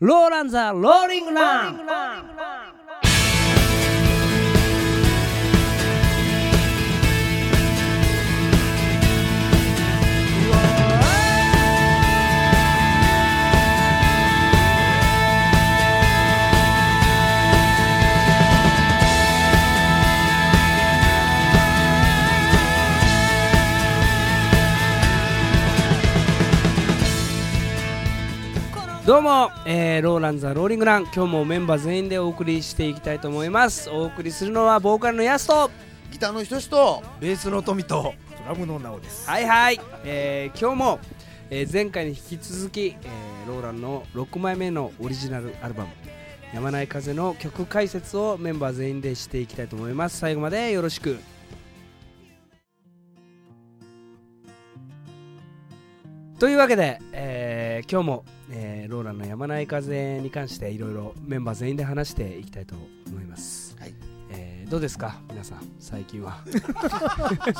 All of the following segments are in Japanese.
ローランザローリングランどうも、えー、ローランザローリングラン。今日もメンバー全員でお送りしていきたいと思います。お送りするのはボーカルのヤスとギターの人しとベースの富とドラムの直です。はいはい、えー、今日も、えー、前回に引き続き、えー、ローランの6枚目のオリジナルアルバム「やまない風」の曲解説をメンバー全員でしていきたいと思います。最後までよろしく。というわけで、えー、今日も、えー、ローランのやまない風に関していろいろメンバー全員で話していきたいと思います、はい。えーどうですか？皆さん最近は。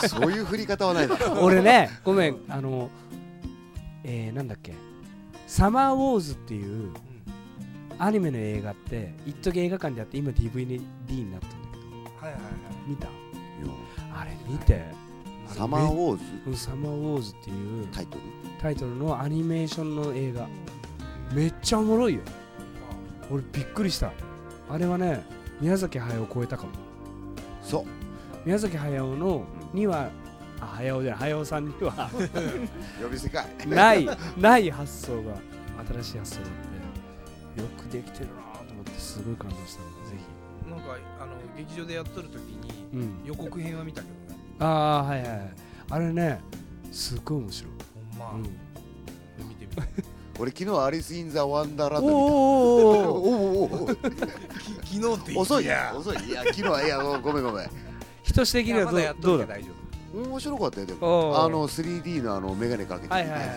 そういう振り方はない 俺ねごめん。あのえー、なんだっけ？サマーウォーズっていうアニメの映画って一時映画館でやって今 DVD になったんだけど。はいはいはい。見た？あれ見てサマーウォーズ。うんサマーウォーズっていうタイトル。タイトルのアニメーションの映画。めっちゃおもろいよ。俺びっくりした。あれはね宮崎駿を超えたかも。そう。宮崎駿のにはあ駿じゃない駿さんには 呼び世界ないない発想が新しい発想だって。よくできてるなと思ってすごい感動したの。でぜなんかあの劇場でやっとる時にひ、うん、予告編は見たけど。ねああはいはいはい。あれねすっごい面白い、ほんま、うん、見てみた 俺昨日アリス・イン・ザ・ワンダーランド見た。おーおーおーおーおおおき昨日って言って遅いや遅いいや昨日はいやごめんごめん。人志的にはどうまだ大丈面白かったよでおもー。あの 3D のあのメガネかけてはいはいはい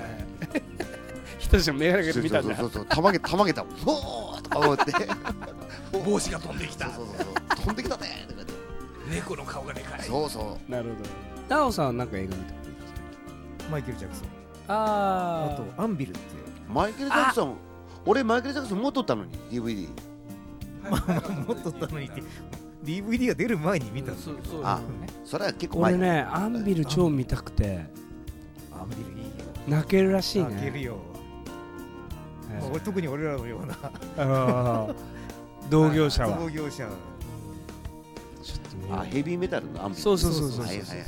人志もメガネかけて見たんだ。そうそうそうたまげたまげた。もんおーとか思って。夫帽子が飛んできた。そうそうそう飛んできたねとか言って猫の顔がでかい。そうそう。なるほど。なおさんはなんか映画見たマイケル・ジャクソン。ああとアンビルってマイケル・ジャクソン俺マイケル・ジャクソン持っとったのに DVD 持っとったのにって DVD が出る前に見たんだそうそうあそれは結構前俺ねアンビル超見たくて。アンビルいいよ。泣けるらしいね。泣けるよ、はいまあ俺特に俺らのような。あー。同業者は。同業者あヘビーメタルのアンビ。ルそうそうそうそう。はいはいはいはい。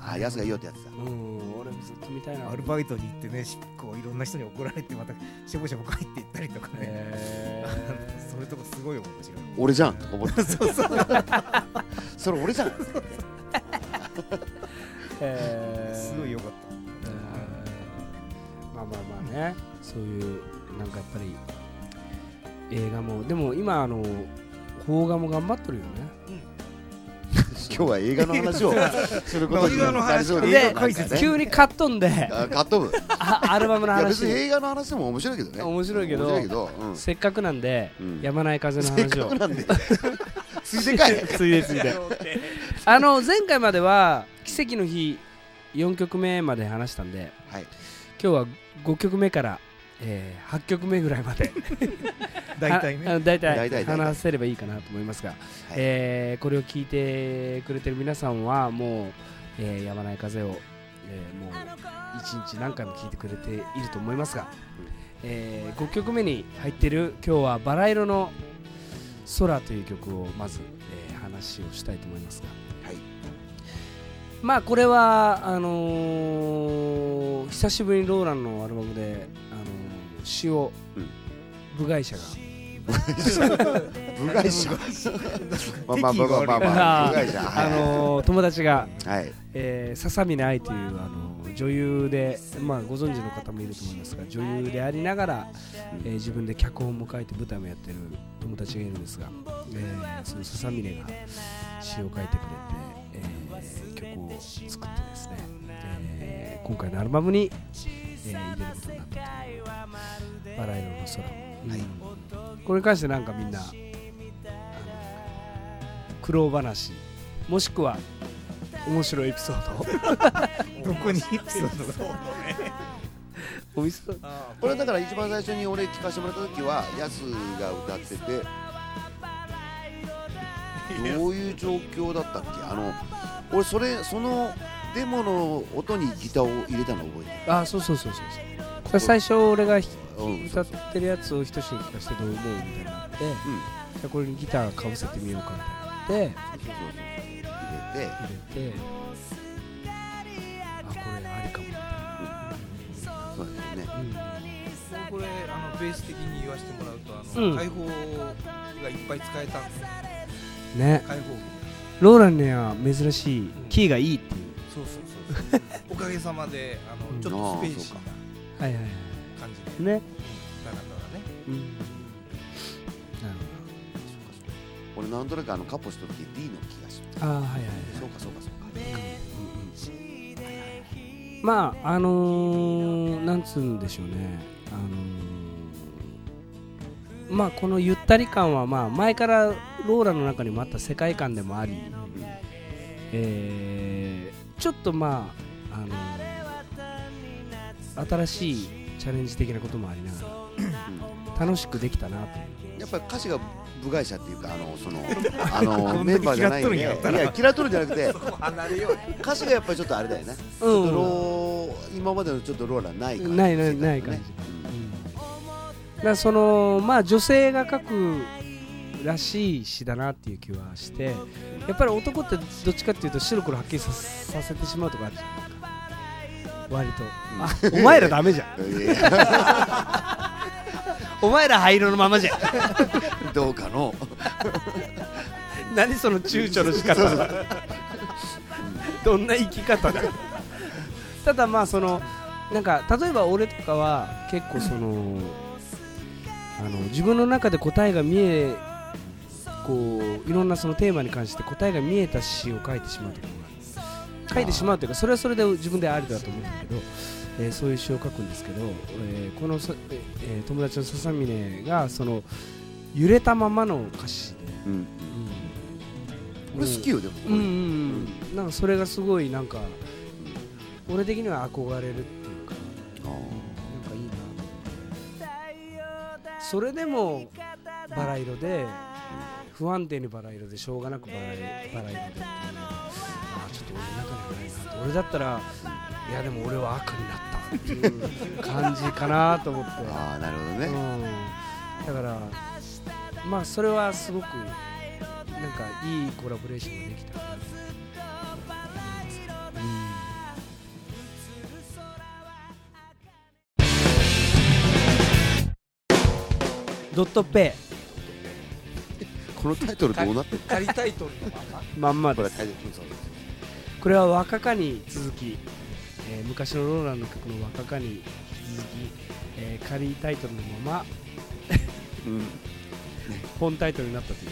あやつがいいよってやつだ。うん俺もずっと見たいな。アルバイトに行ってねしこういろんな人に怒られてまたしょぼしょぼ帰っていったりとかね、へー。それとかすごい面白い。俺じゃん。と思って。そうそう。それ俺じゃん。へー。すごい良かっえー。まあまあまあね。そういうなんかやっぱり映画もでも今あの邦画も頑張っとるよね今日は映画の話をすることに映画の話なりそうでなんかね急にカットんで。あカットアルバムのや別に話映画の話でも面白いけどね。面白いけど面白いけどうん。せっかくなんでうん。やまない風のせっ話をかくなんで。ついでかい。ついでついで。あの前回までは奇跡の日4曲目まで話したんではい。今日は5曲目から、えー8曲目ぐらいまで。た 大体ね。大体。話せればいいかなと思いますが、えーこれを聞いてくれてる皆さんはもう、えーやまない風を、えーもう一日何回も聞いてくれていると思いますが、え5曲目に入ってる今日は「バラ色の空」という曲をまず、えー話をしたいと思いますが、はい。まあこれはあのー久しぶりにローランのアルバムで、あのー詩をうん部外者が、部外者。まあまあまあまあまあ。まあ部外者。あのー友達が、はい。えー、笹峰愛という、あのー女優で、まあ、ご存知の方もいると思いますが女優でありながら、えー自分で脚本も書いて舞台もやってる友達がいるんですが、えーその笹峰が詩を書いてくれて、えー曲を作ってですね、えー今回のアルバムに、えー入れることになっバラ色の空、うん。これに関してなんかみんなあの苦労話。もしくは面白いエピソード。どこにエピソードがお店あこれだから一番最初に俺聞かせてもらった時はヤスが歌ってて どういう状況だったっけ？あの俺それそのデモの音にギターを入れたの覚えてあそうそうそうそう。そうこれ最初俺がるうん歌ってるやつをひとしに聞かせてどう思うみたいになって、じゃあこれにギターかぶせてみようかみたいになってそうそうそう。入れて入れてあこれありかも。みたいそうだよねな、うん。これあのベース的に言わせてもらうとあうん。の、開放がいっぱい使えたんですよね。開放ローランには珍しいキーがいいっていうそうそうそうそう。おかげさまであの、うん。ちょっとスペーシーなはいはいはい。感じでね。だからねうん。なる俺なんとなくあのカポした時 D の気がするほどああはいはいはい。そうかそうかそうか。まああのー、なんつうんでしょうね。あのー、まあこのゆったり感はまあ前からローラの中にもあった世界観でもあり、えー、ちょっとまああのー、新しいチャレンジ的なこともありながら楽しくできたなと。やっぱり歌詞が部外者っていうかあのその あのメンバーじゃないんでいやや嫌っとるんじゃなくて歌詞がやっぱりちょっとあれだよね。ちうょっと今までのちょっとローラーない感じないないない感じ。だからそのまあ女性が書くらしい詩だなっていう気はしてやっぱり男ってどっちかっていうと白黒はっきりささせてしまうとこあるじゃんなんか。割と、あ お前らダメじゃん。お前ら灰色のままじゃん。どうかの。何その躊躇の仕方どんな生き方だ。ただまあそのなんか例えば俺とかは結構そのあの自分の中で答えが見えこういろんなそのテーマに関して答えが見えた詩を書いてしまうところがある書いてしまうというかそれはそれで自分でありだと思うんだけど、えーそういう詩を書くんですけど、えーこのさ、えー友達の笹峰がその揺れたままの歌詞で、うん。うん。俺好きよでも。うん。うんうんなんかそれがすごいなんか俺的には憧れるっていうかあなんかいいなと思って。それでもバラ色で不安定にバラ色でしょうがなくバラバラ色で。っていうのはあーちょっと俺の中にはないなと俺だったらいやでも俺は赤になったっていう感じかなと思って、ああなるほどね。うん、だからまあそれはすごくなんかいいコラボレーションができた。ドットペこのタイトルどうなってる仮タイトルのまま。イまんまこれです。これは若かに続き、えー昔のローランの曲の若かに引き続き、えー仮タイトルのままうん。本タイトルになったという、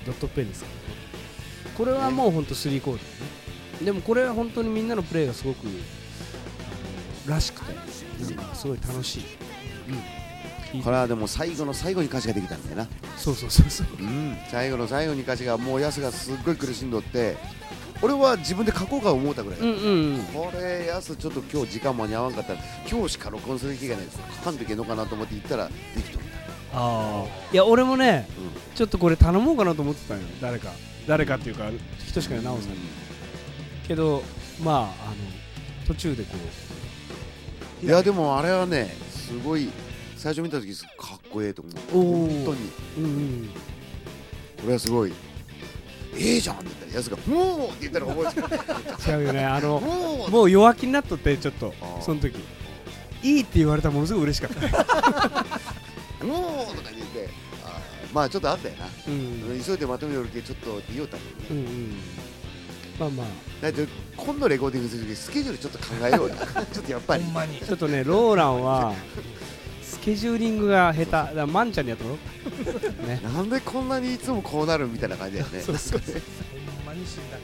えードットペンですけどねこれはもうほんと3コードだよね。でもこれは本当にみんなのプレーがすごくあのらしくてなんかすごい楽しい、うん、これはでも最後の最後に歌詞ができたんだよな。そうそうそうそう。うん。最後の最後に歌詞がもうヤスがすっごい苦しんどって。俺は自分で書こうか思ったぐらいだうんうんうん。これやすちょっと今日時間間に合わんかった。ら今日しか録音する気がないです。書かんといけんのかなと思って言ったらできとるあいや俺もねうん。ちょっとこれ頼もうかなと思ってたんよ。誰か。誰かっていうか人しか直さんに。けどまああの途中でこう。いやでもあれはねすごい最初見た時かっこええと思う本当に。うんうん俺はすごいええじゃんって言ったらやすが「もう!」って言ったら覚えてる。違うよねあのもうもう弱気になっとってちょっとその時。いいって言われたらものすごい嬉しかった。もうとか言ってまあちょっとあったよな。うん。急いでまとめよるけちょっと言おったけどね。うんうん。まあまあ。だって今度レコーディングする時スケジュールちょっと考えようよ。ちょっとやっぱり。ほんまに。ちょっとねローランはス ケジューリングが下手。だからマンちゃんにやったろね。なんでこんなにいつもこうなるみたいな感じだよね。そうそう。ほんまに。死んだ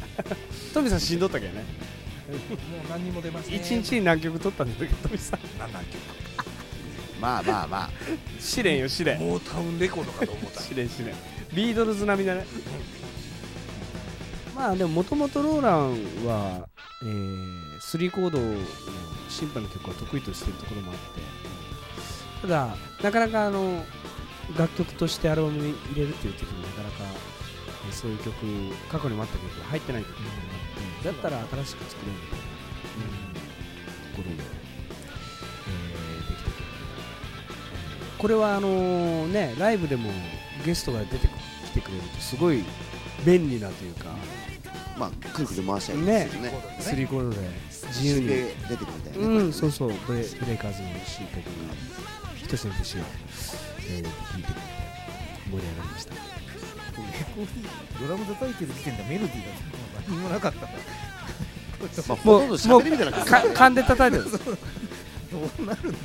トミさんしんどったけどね？もう何にも出ません。一日に何曲撮ったんだけ？どトミさん。何なんていうまあまあまあ。試練よ試練。モータウンレコードかと思った。試練試練。ビートルズ並みだね。まあでももともとローランはえー、3コードの審判の曲は得意としているところもあってただなかなかあの楽曲としてアルバムに入れるっていう時になかなか、えーそういう曲過去にもあった曲が入ってない。曲があってだったら新しく作れるみたいな、ところで、えーできた曲これはあのーねライブでもゲストが出てきてくれるとすごい便利なというかまあくるくる回したりねするね。3コードで自由に。で出てくるんだよねうん、そうそう、ブレブレイカーズの新曲に、一つの節を、えー、弾いてくれて、盛り上がりました。レコーディドラム叩いてる時点でメロディーが何もなかったからまあほとんど喋りみたいな感じか噛んで叩いてる。どうなるんだ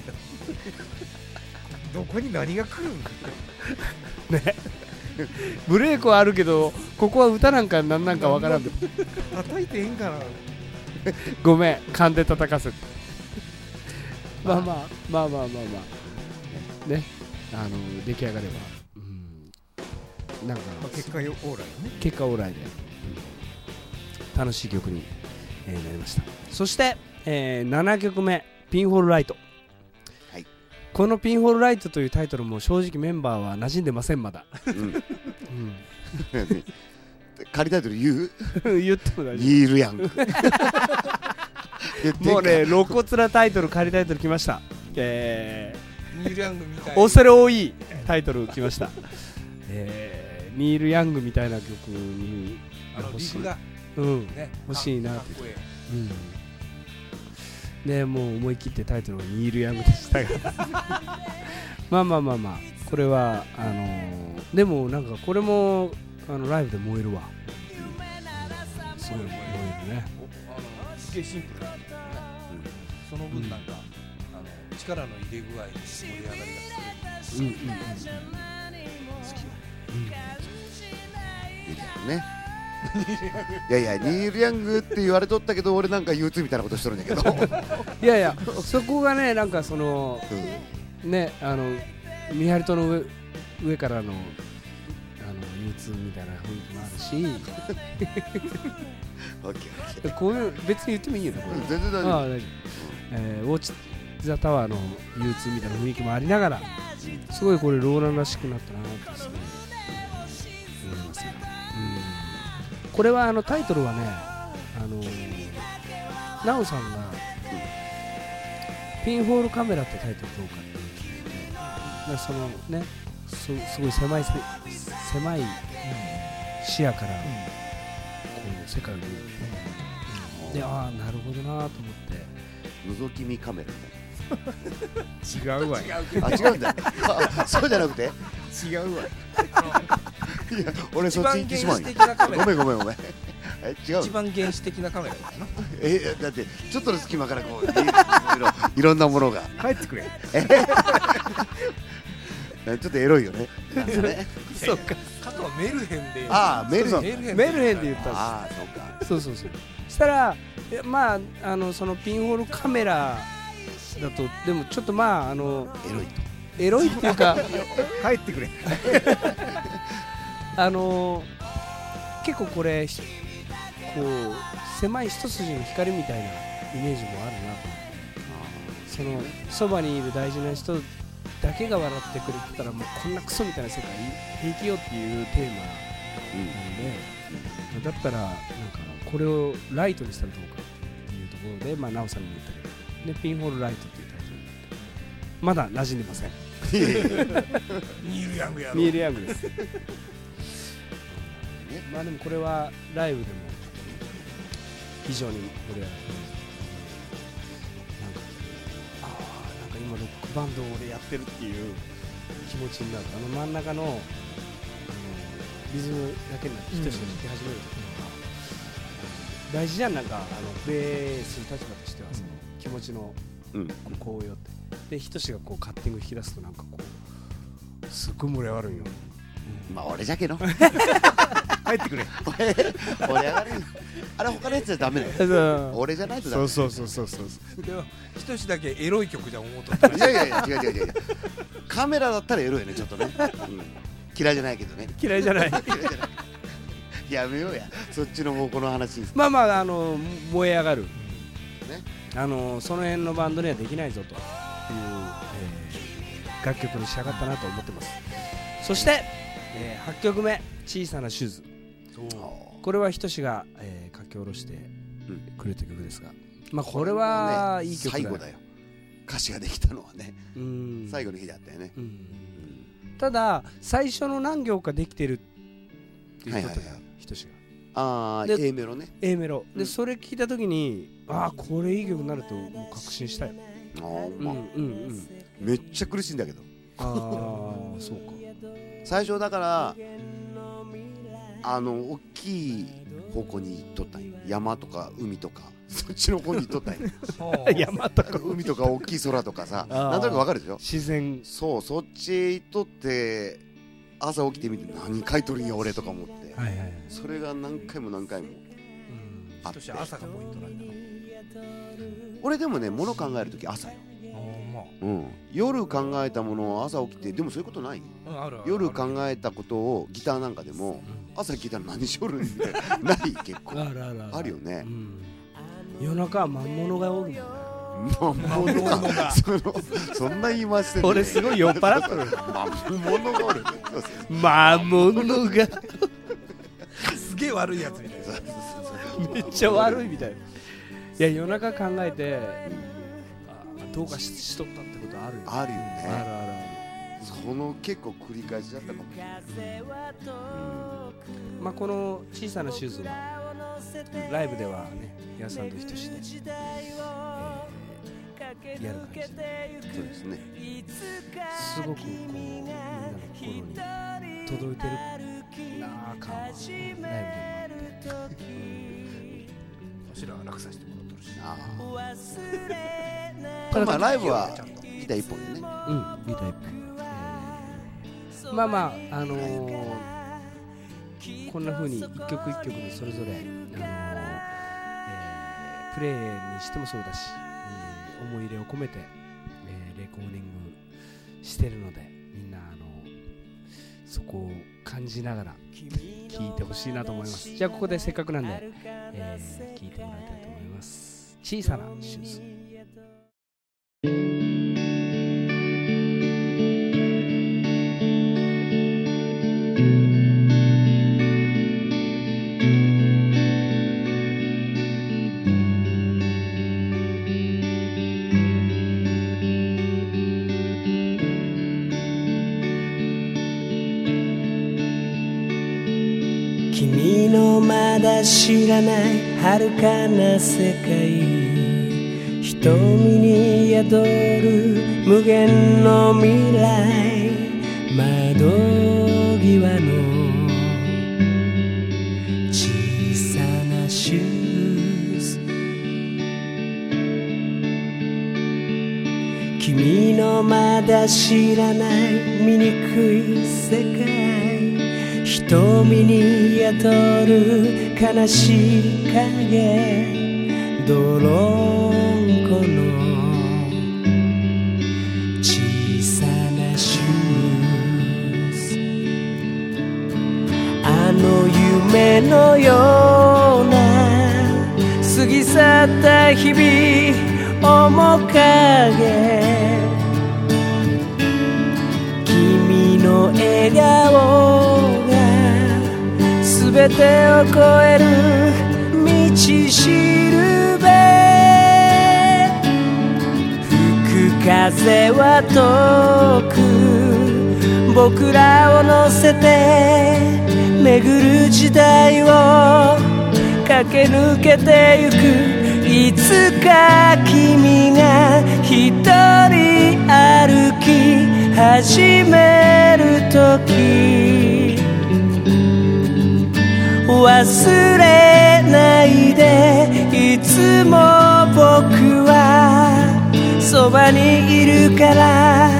どこに何が来るんだね。ブレイクはあるけど、ここは歌なんかなんなんかわからん。叩いてええんかなごめん、噛んで叩かせて。まあまあ、まあまあまあまあ。ね。あの、出来上がれば。うん。なんか、まあ結果よオーライね。結果オーライで、楽しい曲に、えーなりました。そして、えー7曲目「ピンホールライト」はい。この「ピンホールライト」というタイトルも正直メンバーは馴染んでませんまだ、うん。仮タイトル言う？うん、言っても大丈ニール・ヤング夫もうね露骨なタイトル仮タイトル来ました。えニール・ヤングみたいー、恐れ多いタイトル来ました、えー、ニール・ヤングみたいな曲にあの欲しい。リフが。うん。ね。欲しいなかっこいい。うん。ねもう思い切ってタイトルがニール・ヤングでしたが。まあまあまあまあ。これはあのーでもなんかこれもあのライブで燃えるわ、うん。すごい燃えるね。おあのすげえシンプルだね。その分なんか力の。入れ具合で盛り上がりがすうんうんうん好きねいやいやニール・ヤングって言われとったけど俺なんか U2 みたいなことしとるんだけど、いやいやそこがねなんかその。うんねあの。見張りとの。上上からの。あの。U2 みたいな雰囲気もあるしオッケーこういう別に言ってもいいよねこれ全然大丈ああ大丈夫、えーウォッチ・ザ・タワーの U2 みたいな雰囲気もありながらすごいこれローランらしくなったなってですね思いますよ、うん、これはあのタイトルはねあの、ナオさんがピンホールカメラってタイトルどうかっていう聞いてだからそのねすすごい狭い狭い視野からこう世界を見るでああなるほどなと思って。覗き見カメラみ 違うわ違うあ違うんだ。あそうじゃなくて？違うわい。や俺一そっち行ってしまうんや的なカメラ。ごめんごめんごめん。え違う一番原始的なカメラだよなえだってちょっとの隙間からこういろいろいろんなものが。帰ってくれ。ちょっとエロいよね。そうか加藤はメルヘンで。ああメルヘン。メルヘンで。言ったんですああそうか。そうそうそう。したらまああのそのピンホールカメラだとでもちょっとまああのエロいと。エロいっていうか 帰ってくれ。あの結構これひこう狭い一筋の光みたいなイメージもあるな。とそのそばにいる大事な人だけが笑ってくれてたらもうこんなクソみたいな世界平気よっていうテーマなんで、だったらなんかこれをライトにしたらどうかっていうところで、まあ、ナオさんにも言ったけどでピンホールライトっていうタイトルになってまだ馴染んでません。ニール・ヤングやろ。ミール・ヤングです。まあでもこれはライブでも非常に盛り上がってなんかああなんか今ロックバンドを俺やってるっていう気持ちになる。あの真ん中のあのリズムだけになって一人で弾き始める時とか、大事じゃん。なんかあのベース立場持ちのうん。こう高揚って。でひとしがこうカッティング引き出すとなんかこうすっごい盛り上がるんよ、まあ俺じゃけど。帰ってくれ。俺俺上がるあれ他のやつじゃダメだよ。俺じゃないとダメそうそうそうそうそう。でも一つだけエロい曲じゃ思うとった。いやいやいや違う違う違う。違うカメラだったらエロいねちょっとね、うん、嫌いじゃないけどね。嫌いじゃない。嫌いじゃない。やめようや。そっちの方向の話。にまあまああの燃え上がる、ねあのその辺のバンドにはできないぞと。いう、えー楽曲に仕上がったなと思ってます。そして、え8曲目「小さなシューズ」これはひとしが、えー書き下ろしてくれた曲ですが、まあこれはいい曲最後だよ。歌詞ができたのはね。うん。最後の日だったよね。うん。ただ最初の何行かできてるっていうことだよはいはいはい。ひとしが。ああで A メロね。A メロ。で、うん。それ聞いた時にああこれいい曲になるともう確信したよ、あーまあ。うんうん。うんめっちゃ苦しいんだけど。ああそうか。最初だからあの大きい方向に行っとったんよ。山とか海とか。そっちの方に行っとったんよ。山とか。海とか大きい空とかさ。なんとなくわかるでしょ？自然。そうそっちへ行っとって朝起きてみて何書いとるんや俺とか思って。はいはいはい、それが何回も何回もあって。として朝がポイントなんだ俺でもね物考える時朝よ、まうん、夜考えたものを朝起きてでもそういうことない。夜考えたことをギターなんかでも朝聞いたら何しよるんで ない結構。あるよね。うん、夜中は魔物がおるもん。な魔物が。そのそんな言い回しで。俺すごい酔っ払ってる。魔物がおる。魔物がすげえ悪いやつみたいな。めっちゃ悪いみたいないや夜中考えてあどうかししとったってことあるよあるよあるねあるある。その結構繰り返しだったかもしれない。まあ、この小さなシューズはライブではね、皆さんと一緒で、えーやる感じ。で、そうですね。すごくこうみんなの心に届いてるなあ感はライブでもあって、わしらは楽させてもらるしまあライブはギター一本でね。うん、ギター一本、えー。まあまあ、あのーこんな風に一曲一曲でそれぞれ、あのーえープレイにしてもそうだし、えー思い入れを込めて、えーレコーディングしてるのでみんな、あのそこを感じながら聴いてほしいなと思います。じゃあここでせっかくなんで、えー、聴いてもらいたいと思いますます。小さなシューズ知らない遥かな世界瞳に宿る無限の未来窓際の小さなシューズ君のまだ知らない醜い世界瞳に宿る悲しい影泥んこの小さなシューズ。あの夢のような過ぎ去った日々面影。てを超える道しるべ吹く風は遠く僕らを乗せて巡る時代を駆け抜けてゆくいつか君が一人歩き始める時忘れないでいつも僕はそばにいるから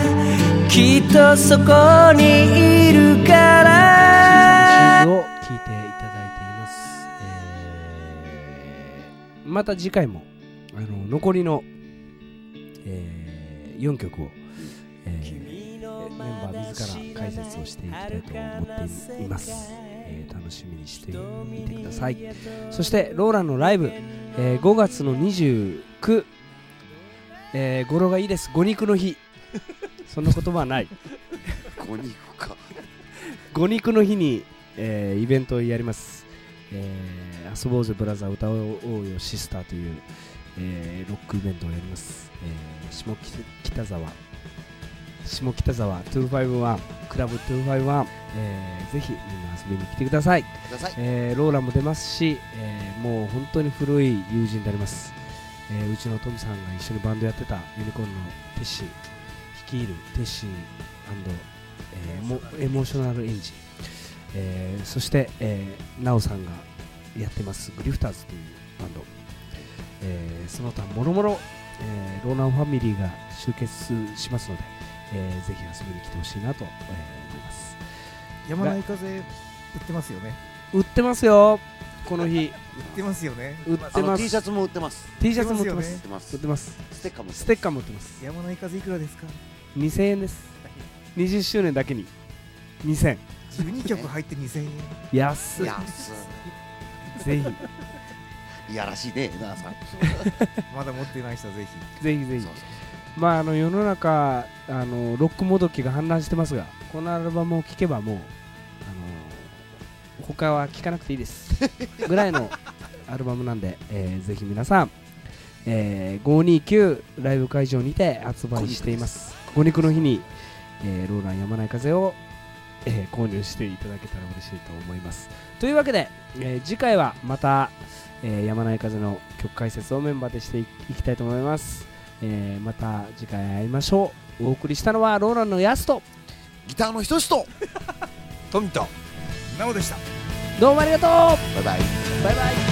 きっとそこにいるから。を聞いていただいています、えーまた次回もあの残りの、え4曲を、えーメンバー自ら解説をしていきたいと思っています、えーえー楽しみにしてみてください。そしてローランのライブ、えー5月の29、えー語呂がいいです。五肉の日。そんな言葉はない。五肉か。五肉の日に、えーイベントをやります、えー遊ぼうぜブラザー歌おうよシスターという、えーロックイベントをやります、えー下北沢下北沢251クラブ251、えーぜひみんな遊びに来てください、くださいえーローラも出ますし、えーもう本当に古い友人であります、えーうちのトムさんが一緒にバンドやってたユニコーンのテッシー率いるテッシーえーモエモーショナルエンジン、えーそして、えー、ナオさんがやってますグリフターズというバンド、えーその他もろもろ、ローランファミリーが集結しますので、えーぜひ遊びに来てほしいなと、えー思います。山内風売ってますよね。売ってますよ。この日。売ってますよね。売ってます。T シャツも売ってます。T シャツも売ってます。売売ってます売ってます。ステッカーも売ってステッカーも売ってます。山内風いくらですか？2000円です。20周年だけに。2000 12曲入って2000円。安い。安ぜひ。いいやらしいねなあさん。まだ持ってない人はぜひ。ぜひぜひ。そうまああの世の中あのロックもどきが氾濫してますがこのアルバムを聴けばもうあの他は聴かなくていいです。ぐらいのアルバムなんで、えーぜひ皆さん、えー529ライブ会場にて発売しています。五肉の日に、えーローランやまない風を、えー購入していただけたら嬉しいと思います。というわけで、えー次回はまた、えー、やまない風の曲解説をメンバーでしていきたいと思います。えーまた次回会いましょう。お送りしたのはローランのヤスと。ギターのひとしと。富田なおでした。どうもありがとう。バイバイ。バイバイ